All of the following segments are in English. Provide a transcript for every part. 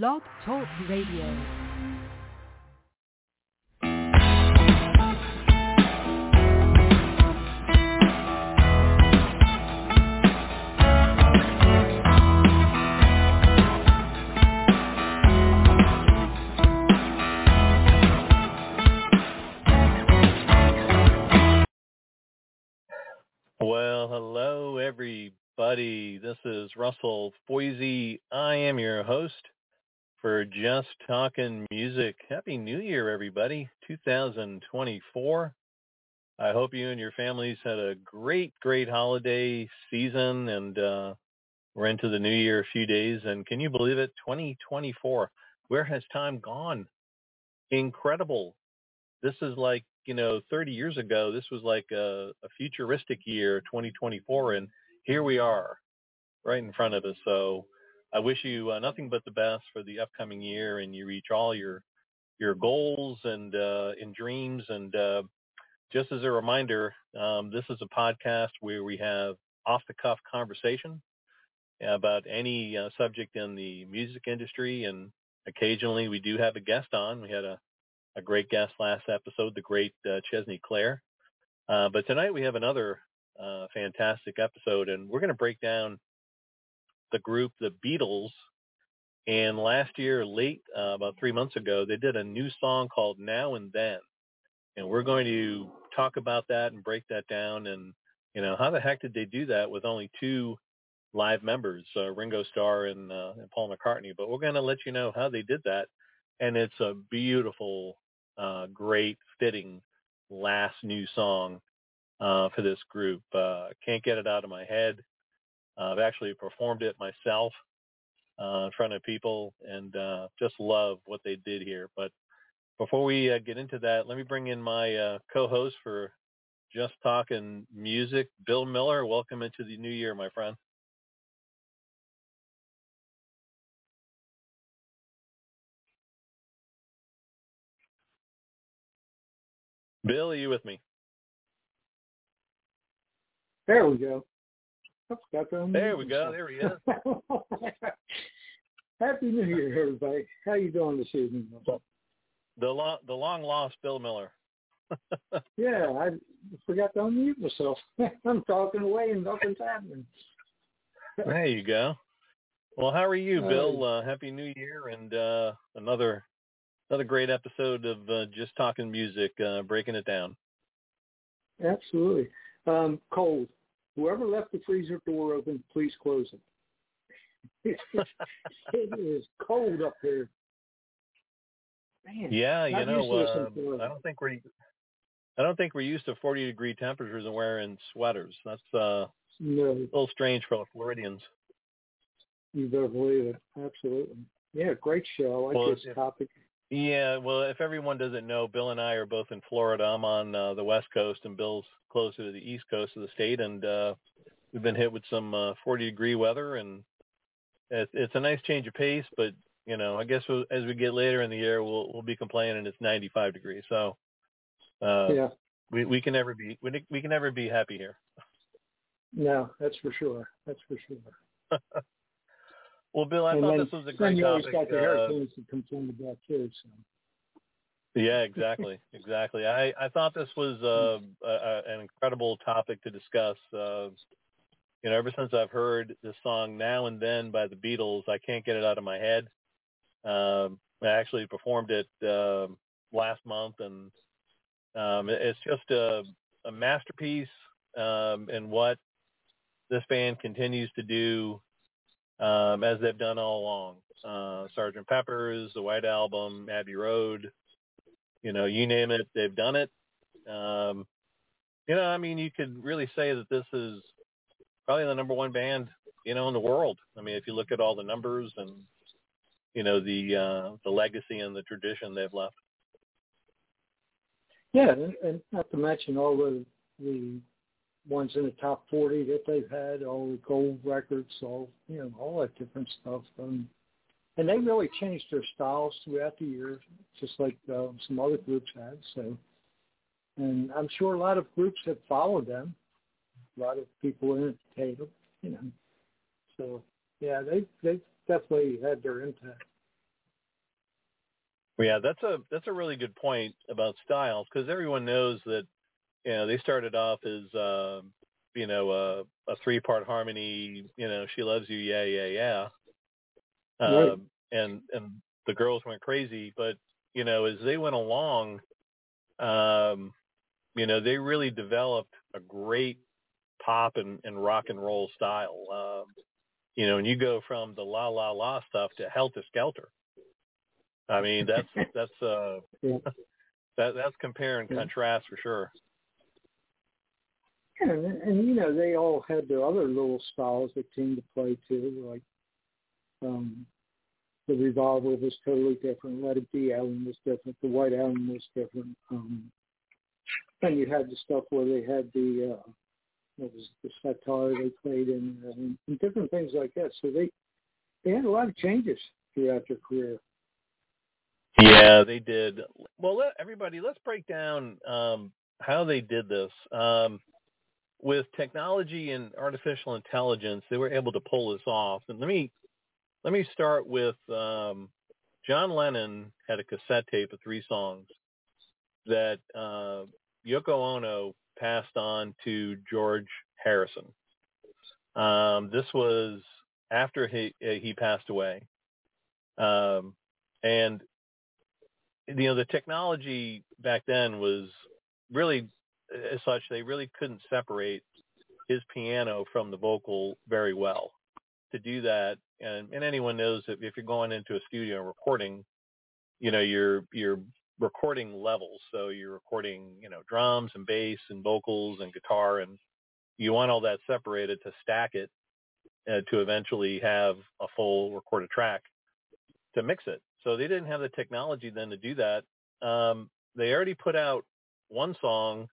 Blog Talk Radio. Well, hello everybody. This is Russell Foisey. I am your host for Just Talking Music. Happy New Year, everybody. 2024. I hope you and your families had a great, great holiday season and uh, we're into the new year a few days. And can you believe it? 2024. Where has time gone? Incredible. This is like you know, 30 years ago, this was like a, a futuristic year, 2024, and here we are, right in front of us. So I wish you uh, nothing but the best for the upcoming year, and you reach all your your goals and uh, and dreams. And uh, just as a reminder, um, this is a podcast where we have off the cuff conversation about any uh, subject in the music industry, and occasionally we do have a guest on. We had a a great guest last episode, the great uh, Chesney Clare. Uh, but tonight we have another uh, fantastic episode, and we're going to break down the group, the Beatles. And last year, late uh, about three months ago, they did a new song called "Now and Then," and we're going to talk about that and break that down. And you know, how the heck did they do that with only two live members, uh, Ringo Starr and, uh, and Paul McCartney? But we're going to let you know how they did that and it's a beautiful, uh, great, fitting last new song uh, for this group. Uh, can't get it out of my head. I've actually performed it myself uh, in front of people, and uh, just love what they did here. But before we uh, get into that, let me bring in my uh, co-host for Just Talking Music, Bill Miller. Welcome into the new year, my friend. Bill, are you with me? There we go. Oops, got to unmute There we go. There he is. Happy New Year, everybody. How you doing this evening? The long, the long lost Bill Miller. Yeah, I forgot to unmute myself. I'm talking away and nothing's happening. There you go. Well, how are you, Bill? Uh, Happy New Year and uh, another another great episode of uh, Just Talking Music, uh, breaking it down. Absolutely. Um, cold. Whoever left the freezer door open, please close it. it is cold up there. Man, Yeah, you know, used to this in uh, I don't think we're I don't think we're used to 40 degree temperatures and wearing sweaters. That's uh, a little strange for Floridians. you better believe it. Absolutely. Yeah, great show. I like Well, this if- topic. Yeah, well, if everyone doesn't know, Bill and I are both in Florida. I'm on uh, the West Coast, and Bill's closer to the East Coast of the state, and uh, we've been hit with some uh, 40 degree weather, and it's, it's a nice change of pace. But you know, I guess we'll, as we get later in the year, we'll we'll be complaining it's 95 degrees. So uh, yeah, we we can never be we, we can never be happy here. no, that's for sure. That's for sure. Well, Bill, I and thought this was a great topic. got the uh, to about too. So Yeah, exactly, exactly. I, I thought this was uh, a, a, an incredible topic to discuss. Uh, you know, ever since I've heard this song "Now and Then" by the Beatles, I can't get it out of my head. Um, I actually performed it uh, last month, and um, it's just a, a masterpiece um, in what this band continues to do um, as they've done all along. Uh, Sergeant Pepper's, the White Album, Abbey Road, you know, you name it, they've done it. Um, you know, I mean, you could really say that this is probably the number one band, you know, in the world. I mean, if you look at all the numbers and you know the uh, the legacy and the tradition they've left. yeah, and, not to mention all the the ones in the top forty that they've had, all the gold records, all you know, all that different stuff. Um, and they really changed their styles throughout the years, just like uh, some other groups had. So, and I'm sure a lot of groups have followed them. A lot of people imitate them, you know. So, yeah, they they definitely had their impact. Yeah, that's a that's a really good point about styles because everyone knows that you know they started off as uh, you know a, a three part harmony. You know, she loves you, yeah, yeah, yeah, um, Right. and and the girls went crazy. But you know, as they went along, um, you know, they really developed a great pop and, and rock and roll style. Um, you know, and you go from the la la la stuff to helter skelter. I mean, that's that's uh that that's compare and contrast for sure. And, and you know they all had their other little styles that came to play too, like um, the Revolver was totally different. Let It Be album was different. The White album was different. Um, and you had the stuff where they had the uh, what was it, the sitar they played in, and, and different things like that. So they they had a lot of changes throughout their career. Yeah, they did. Well, let everybody let's break down um, how they did this. Um, with technology and artificial intelligence, they were able to pull this off. And let me let me start with um, John Lennon had a cassette tape of three songs that uh, Yoko Ono passed on to George Harrison. Um, this was after he he passed away, um, and you know the technology back then was really as such they really couldn't separate his piano from the vocal very well. To do that and, and anyone knows that if you're going into a studio and recording you know you're you're recording levels. So you're recording you know drums and bass and vocals and guitar and you want all that separated to stack it uh, to eventually have a full recorded track to mix it. So they didn't have the technology then to do that. Um, they already put out one song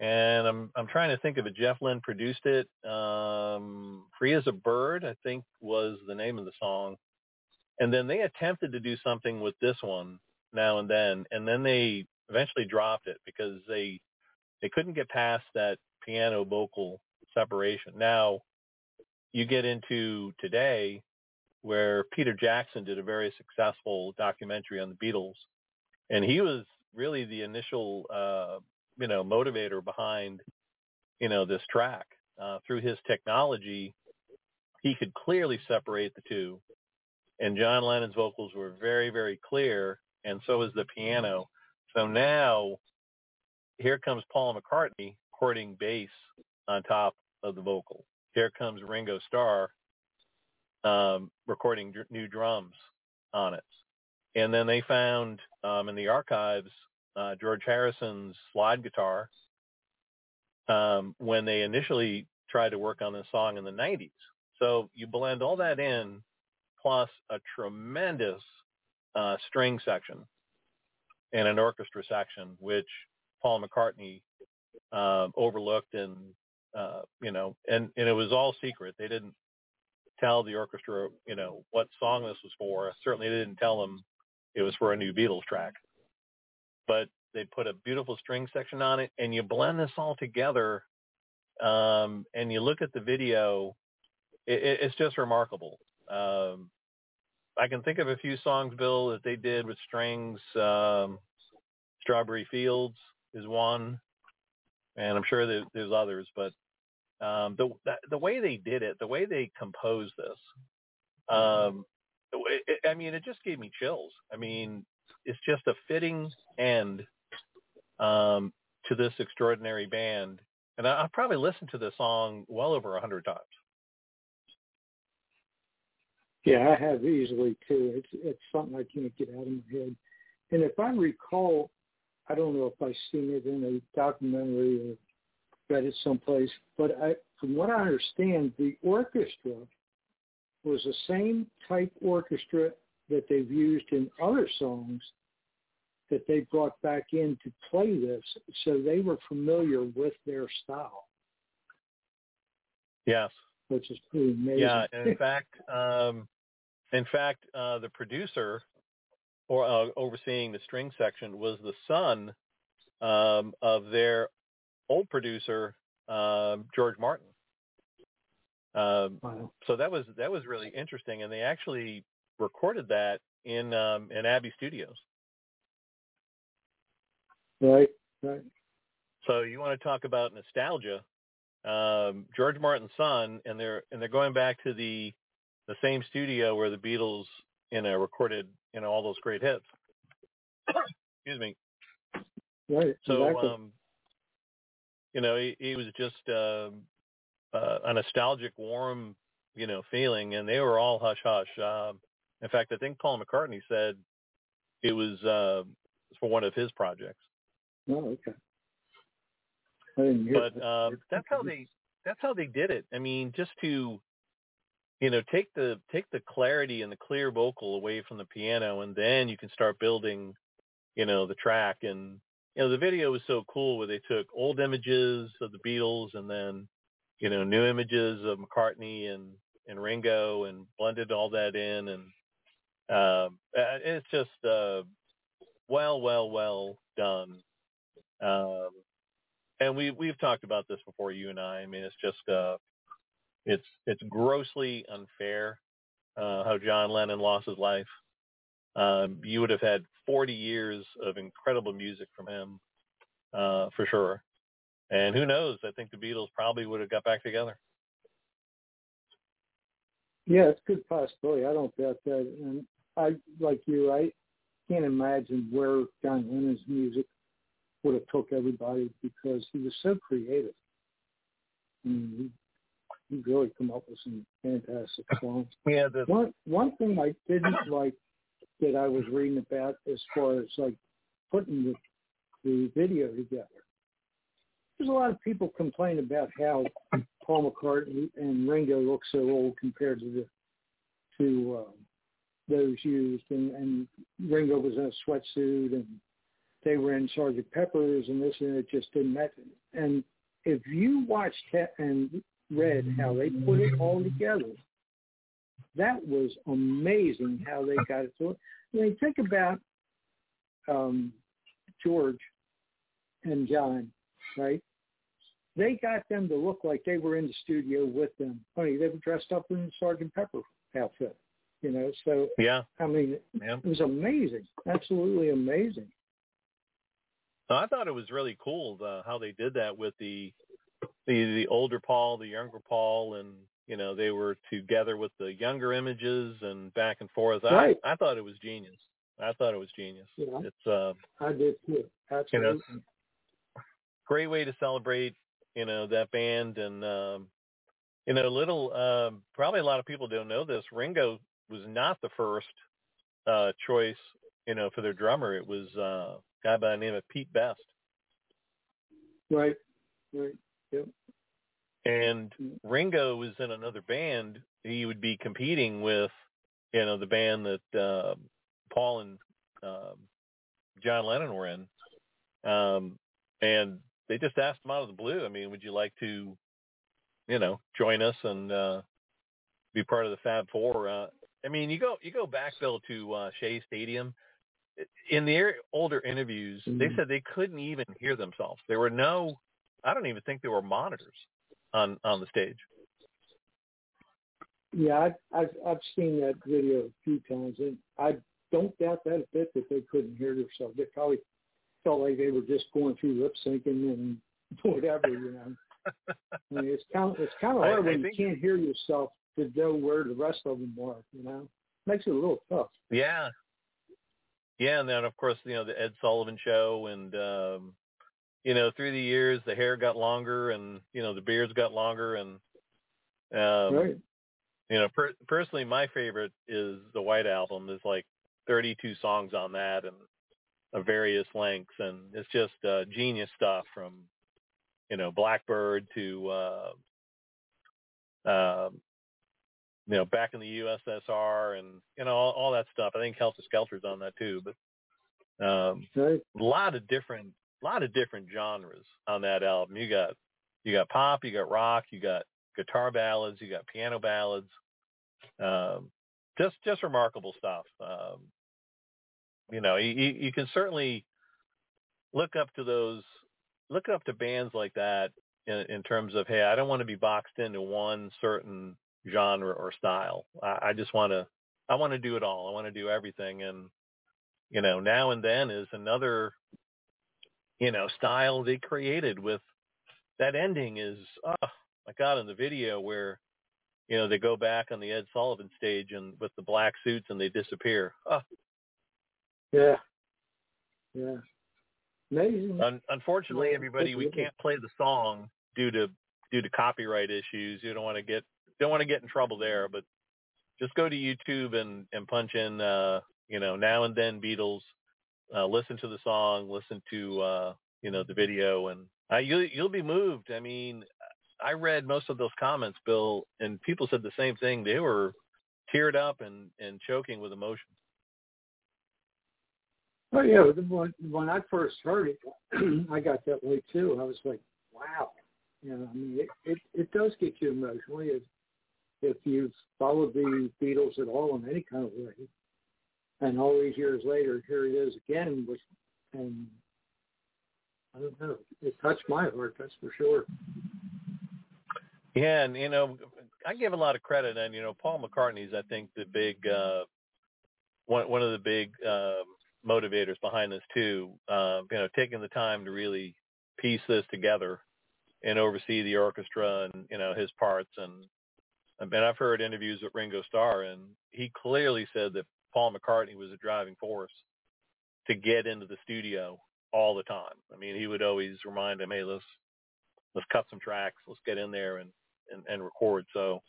and I'm I'm trying to think of it. Jeff Lynne produced it. Um, "Free as a Bird," I think, was the name of the song. And then they attempted to do something with this one now and then, and then they eventually dropped it because they they couldn't get past that piano vocal separation. Now you get into today where Peter Jackson did a very successful documentary on the Beatles, and he was really the initial uh, you know motivator behind you know this track. Uh, through his technology he could clearly separate the two. And john lennon's vocals were very very clear and so is the piano. So now here comes paul mccartney recording bass on top of the vocal. Here comes ringo starr um, recording dr- new drums on it. And then they found um, in the archives uh, George Harrison's slide guitar um, when they initially tried to work on this song in the 90s. So you blend all that in, plus a tremendous uh, string section and an orchestra section, which Paul McCartney uh, overlooked, and uh, you know, and and it was all secret. They didn't tell the orchestra, you know, what song this was for. Certainly, they didn't tell them it was for a new Beatles track but they put a beautiful string section on it and you blend this all together um, and you look at the video it, it, it's just remarkable. Um, i can think of a few songs bill that they did with strings um, strawberry fields is one and i'm sure that there's others but um, the, the way they did it the way they composed this um, it, i mean it just gave me chills. I mean it's just a fitting end um, to this extraordinary band. And I, I've probably listened to this song well over a hundred times. Yeah, I have easily too. It's it's something I can't get out of my head. And if I recall, I don't know if I've seen it in a documentary or read it someplace, but I, from what I understand, the orchestra was the same type orchestra that they've used in other songs that they brought back in to play this, so they were familiar with their style. Yes. Which is pretty amazing. Yeah, and in fact, um, in fact, uh, the producer or uh, overseeing the string section was the son um, of their old producer, um, George Martin. Um, wow. So that was that was really interesting, and they actually recorded that in um, in Abbey Studios. Right, right. So you want to talk about nostalgia? Um, George Martin's son, and they're and they're going back to the the same studio where the Beatles, you know, recorded you know all those great hits. Excuse me. Right. So, exactly. um, you know, he, he was just uh, uh, a nostalgic, warm, you know, feeling, and they were all hush hush. Um, in fact, I think Paul McCartney said it was uh, for one of his projects. oh, okay. I didn't hear But um, that's how they that's how they did it. I mean, just to you know take the take the clarity and the clear vocal away from the piano, and then you can start building, you know, the track. And you know, the video was so cool where they took old images of the Beatles and then you know new images of McCartney and and Ringo and blended all that in, and um, it's just uh, well, well, well done. Um, and we we've talked about this before, you and I. I mean, it's just uh, it's it's grossly unfair uh, how John Lennon lost his life. Um, you would have had 40 years of incredible music from him, uh, for sure. And who knows? I think the Beatles probably would have got back together. Yeah, it's a good possibility. I don't doubt that. And I, like you, I can't imagine where John Lennon's music would have took everybody because he was so creative. I mean, he, he really come up with some fantastic songs. Yeah, the, One one thing I didn't like that I was reading about as far as like putting the the video together. There's a lot of people complain about how Paul McCartney and Ringo look so old compared to the to um, those used, and, and Ringo was in a sweatsuit, and they were in Sergeant Pepper's, and this and it just didn't match. And if you watched and read how they put it all together, that was amazing how they got it to it. I mean, think about um, George and John, right? They got them to look like they were in the studio with them. Funny, they were dressed up in Sergeant Pepper outfit, you know. So yeah, I mean, yeah. it was amazing, absolutely amazing. I thought it was really cool the, how they did that with the the the older Paul, the younger Paul, and you know they were together with the younger images and back and forth. Right. I I thought it was genius. I thought it was genius. Yeah. It's uh I did too. you Absolutely. know great way to celebrate you know that band and um you know little um probably a lot of people don't know this. Ringo was not the first uh choice you know for their drummer. It was uh, a guy by the name of Pete Best. Right. Right. Yep. And Mm. Ringo was in another band. He would be competing with, you know, the band that uh, Paul and um, John Lennon were in. Um, and they just asked him out of the blue. I mean, would you like to, you know, join us and uh, be part of the Fab Four? Uh, I mean, you go you go back Bill to uh, Shea Stadium. In the er- older interviews, they Mhm. said they couldn't even hear themselves. There were no, I don't even think there were monitors on on the stage. Yeah, I've, I've I've seen that video a few times, and I don't doubt that a bit that they couldn't hear themselves. They probably felt like they were just going through lip syncing and whatever, you know. I mean, it's kind of it's kind of hard I when think- you can't hear yourself to know where the rest of them are. You know, makes it a little tough. Yeah. Yeah, and then of course, you know, the Ed Sullivan show and um you know, through the years the hair got longer and, you know, the beards got longer and um right. you know, per- personally my favorite is the White Album. There's like 32 songs on that and of various lengths and it's just uh genius stuff from you know, Blackbird to uh um you know, back in the USSR and you know all, all that stuff. I think Helter Skelter's on that too, but um, Right. a lot of different, lot of different genres on that album. You got you got pop, you got rock, you got guitar ballads, you got piano ballads. Um, just just remarkable stuff. Um, you know, you, you you can certainly look up to those, look up to bands like that in, in terms of hey, I don't want to be boxed into one certain genre or style. I, I just want to, I want to do it all. I want to do everything. And, you know, now and then is another, you know, style they created with that ending is, oh my God, in the video where, you know, they go back on the Ed Sullivan stage and with the black suits and they disappear. Oh. Yeah. Yeah. Amazing. Un- unfortunately, everybody, we can't play the song due to due to copyright issues. You don't want to get don't want to get in trouble there, but just go to YouTube and and punch in uh, you know now and then Beatles. Uh, listen to the song, listen to uh, you know the video, and uh, you'll you'll be moved. I mean, I read most of those comments, Bill, and people said the same thing. They were teared up and and choking with emotion. Oh yeah, when when I first heard it, I got that way too. I was like, wow, you know, I mean, it it, it does get you emotionally if you've followed the Beatles at all in any kind of way. And all these years later, here it is again, with and I don't know, it touched my heart, that's for sure. Yeah, and you know, I give a lot of credit, and you know, Paul McCartney's I think the big uh, one one of the big um, motivators behind this too. Uh, you know, taking the time to really piece this together and oversee the orchestra and you know his parts and I I've heard interviews with Ringo Starr and he clearly said that Paul McCartney was a driving force to get into the studio all the time. I mean he would always remind him, hey let's let's cut some tracks, let's get in there and and, and record. So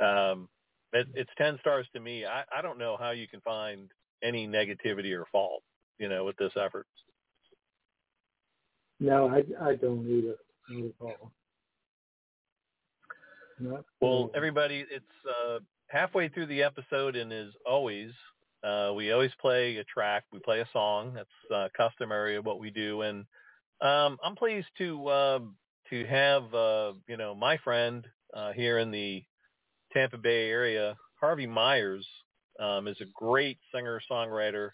um, it, it's ten stars to me. I, I don't know how you can find any negativity or fault, you know, with this effort. No, I I don't either. No. Well, everybody, it's uh, halfway through the episode, and as always, uh, we always play a track. We play a song. That's uh, customary of what we do, and um, I'm pleased to uh, to have uh, you know my friend uh, here in the Tampa Bay area, Harvey Myers, um, is a great singer songwriter,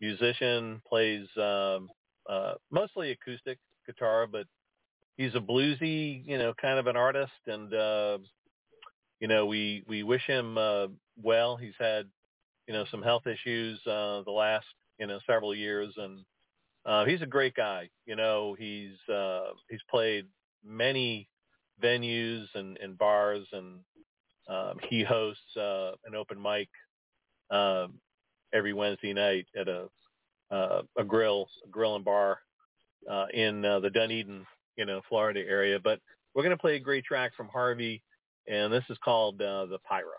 musician, plays um, uh, mostly acoustic guitar, but he's a bluesy, you know, kind of an artist, and uh, you know, we we wish him uh, well. He's had you know some health issues uh, the last you know several years, and uh, he's a great guy. You know, he's uh, he's played many venues and, and bars, and um, he hosts uh, an open mic um, every Wednesday night at a uh, a grill, a grill and bar uh, in uh, the Dunedin, you know, Florida area. But we're going to play a great track from Harvey, and this is called uh, the Pyra.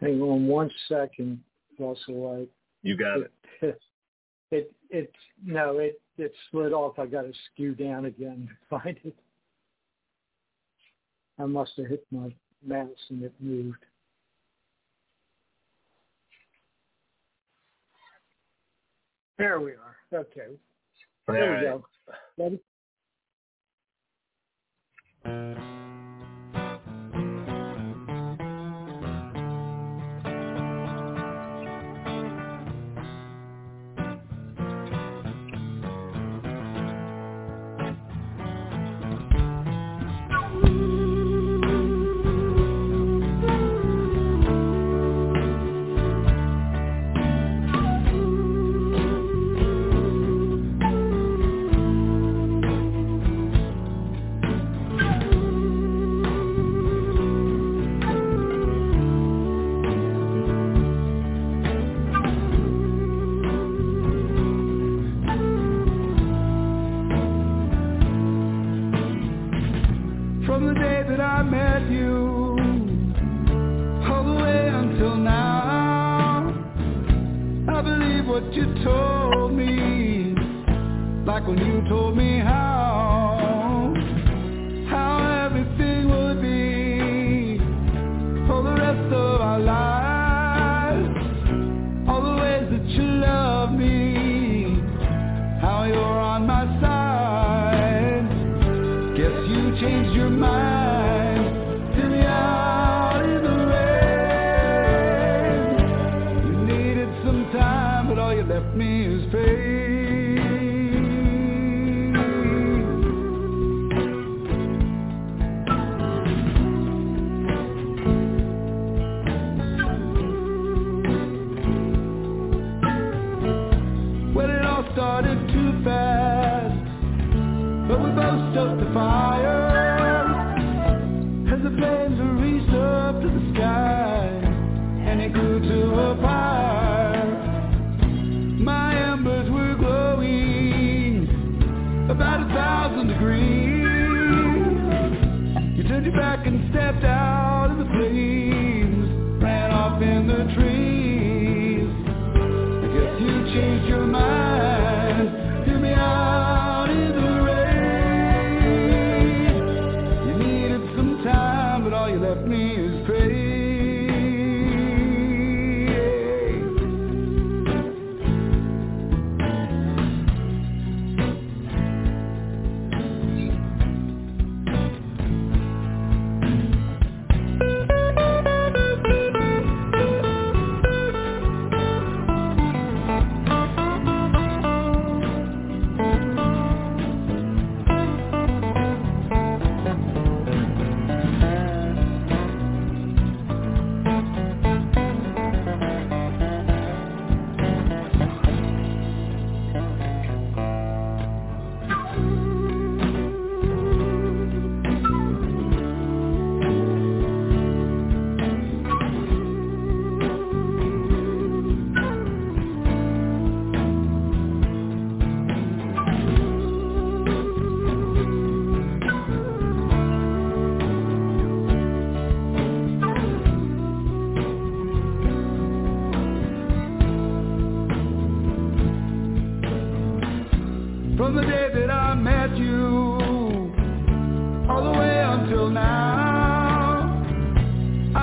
Hang on one second, Russell. I, you got it. It, it, it no, it it slid off. I got to skew down again to find it. I must have hit my mouse and it moved. There we are. Okay. There we go. Ready?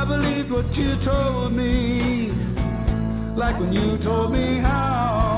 I believed what you told me, like when you told me how.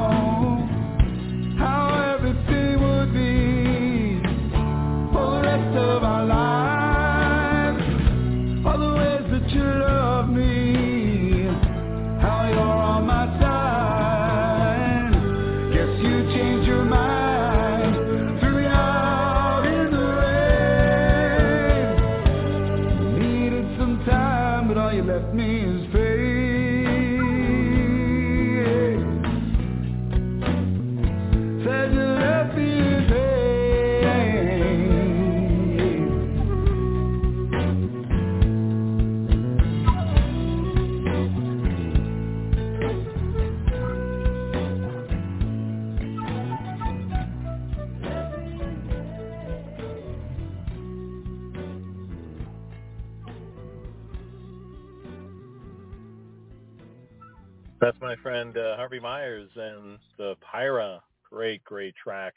That's my friend uh, Harvey Myers and the Pyra. Great, great track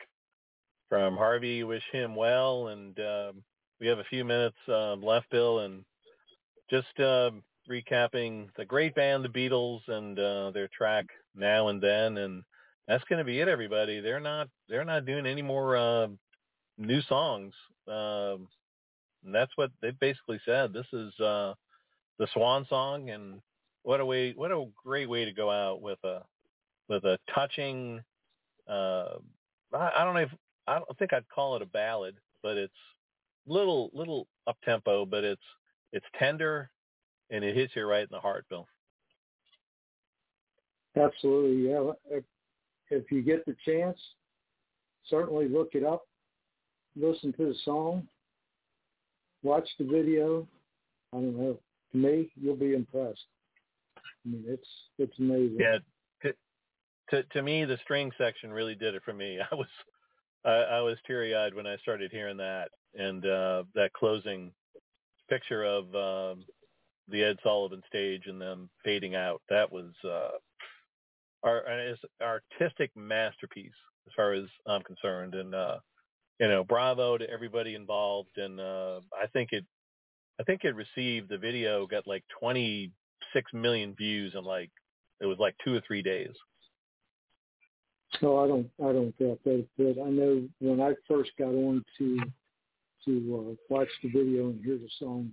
from Harvey. Wish him well. And um, we have a few minutes uh, left, Bill, and just uh, recapping the great band, the Beatles, and uh, their track Now and Then. And that's going to be it, everybody. They're not they're not doing any more uh, new songs. Um, and that's what they basically said. This is uh, the swan song, and what a way what a great way to go out with a with a touching uh I, I don't know if I don't think I'd call it a ballad, but it's little little up tempo, but it's it's tender and it hits you right in the heart, Bill. Absolutely, yeah. If, if you get the chance, certainly look it up, listen to the song, watch the video. I don't know. To me, you'll be impressed. I mean, it's it's amazing. Yeah, to, to to me, the string section really did it for me. I was I, I was teary eyed when I started hearing that and uh, that closing picture of um, the Ed Sullivan stage and them fading out. That was uh, artistic masterpiece as far as I'm concerned. And uh, you know, bravo to everybody involved. And uh, I think it I think it received the video got like 20 six million views in like it was like two or three days. No, I don't. I don't doubt that. But I know when I first got on to to uh, watch the video and hear the song,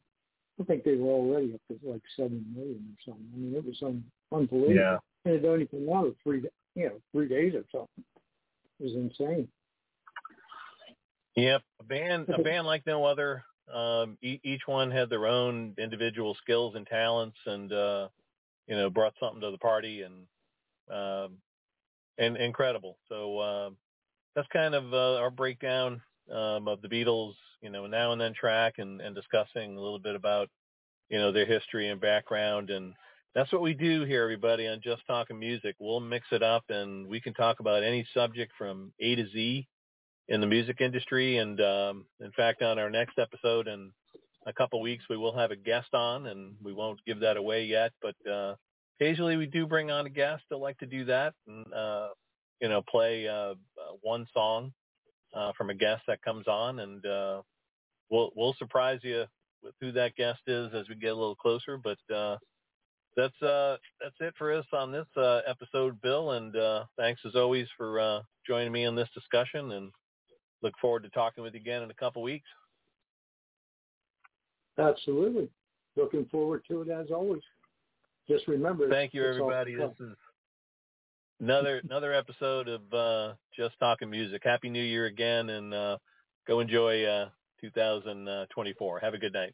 I think they were already up to like seven million or something. I mean, it was un- unbelievable. Yeah. And it only came out of three, you know, three days or something. It was insane. Yep, a band, a band like no other. Um, e- each one had their own individual skills and talents, and uh, you know, brought something to the party, and um, and incredible. So uh, that's kind of uh, our breakdown um, of the Beatles, you know, now and then track and, and discussing a little bit about, you know, their history and background. And that's what we do here, everybody, on Just Talking Music. We'll mix it up and we can talk about any subject from A to Z in the music industry. And um, in fact, on our next episode in a couple weeks, we will have a guest on, and we won't give that away yet. But uh, occasionally, we do bring on a guest that like to do that, and uh, you know, play uh, uh, one song uh, from a guest that comes on, and uh, we'll we'll surprise you with who that guest is as we get a little closer. But uh, that's uh, that's it for us on this uh, episode, Bill. And uh, thanks as always for uh, joining me in this discussion, and look forward to talking with you again in a couple weeks. Absolutely, looking forward to it as always. Just remember. Thank you, everybody. This is another another episode of uh, Just Talking Music. Happy New Year again, and uh, go enjoy uh, 2024. Have a good night.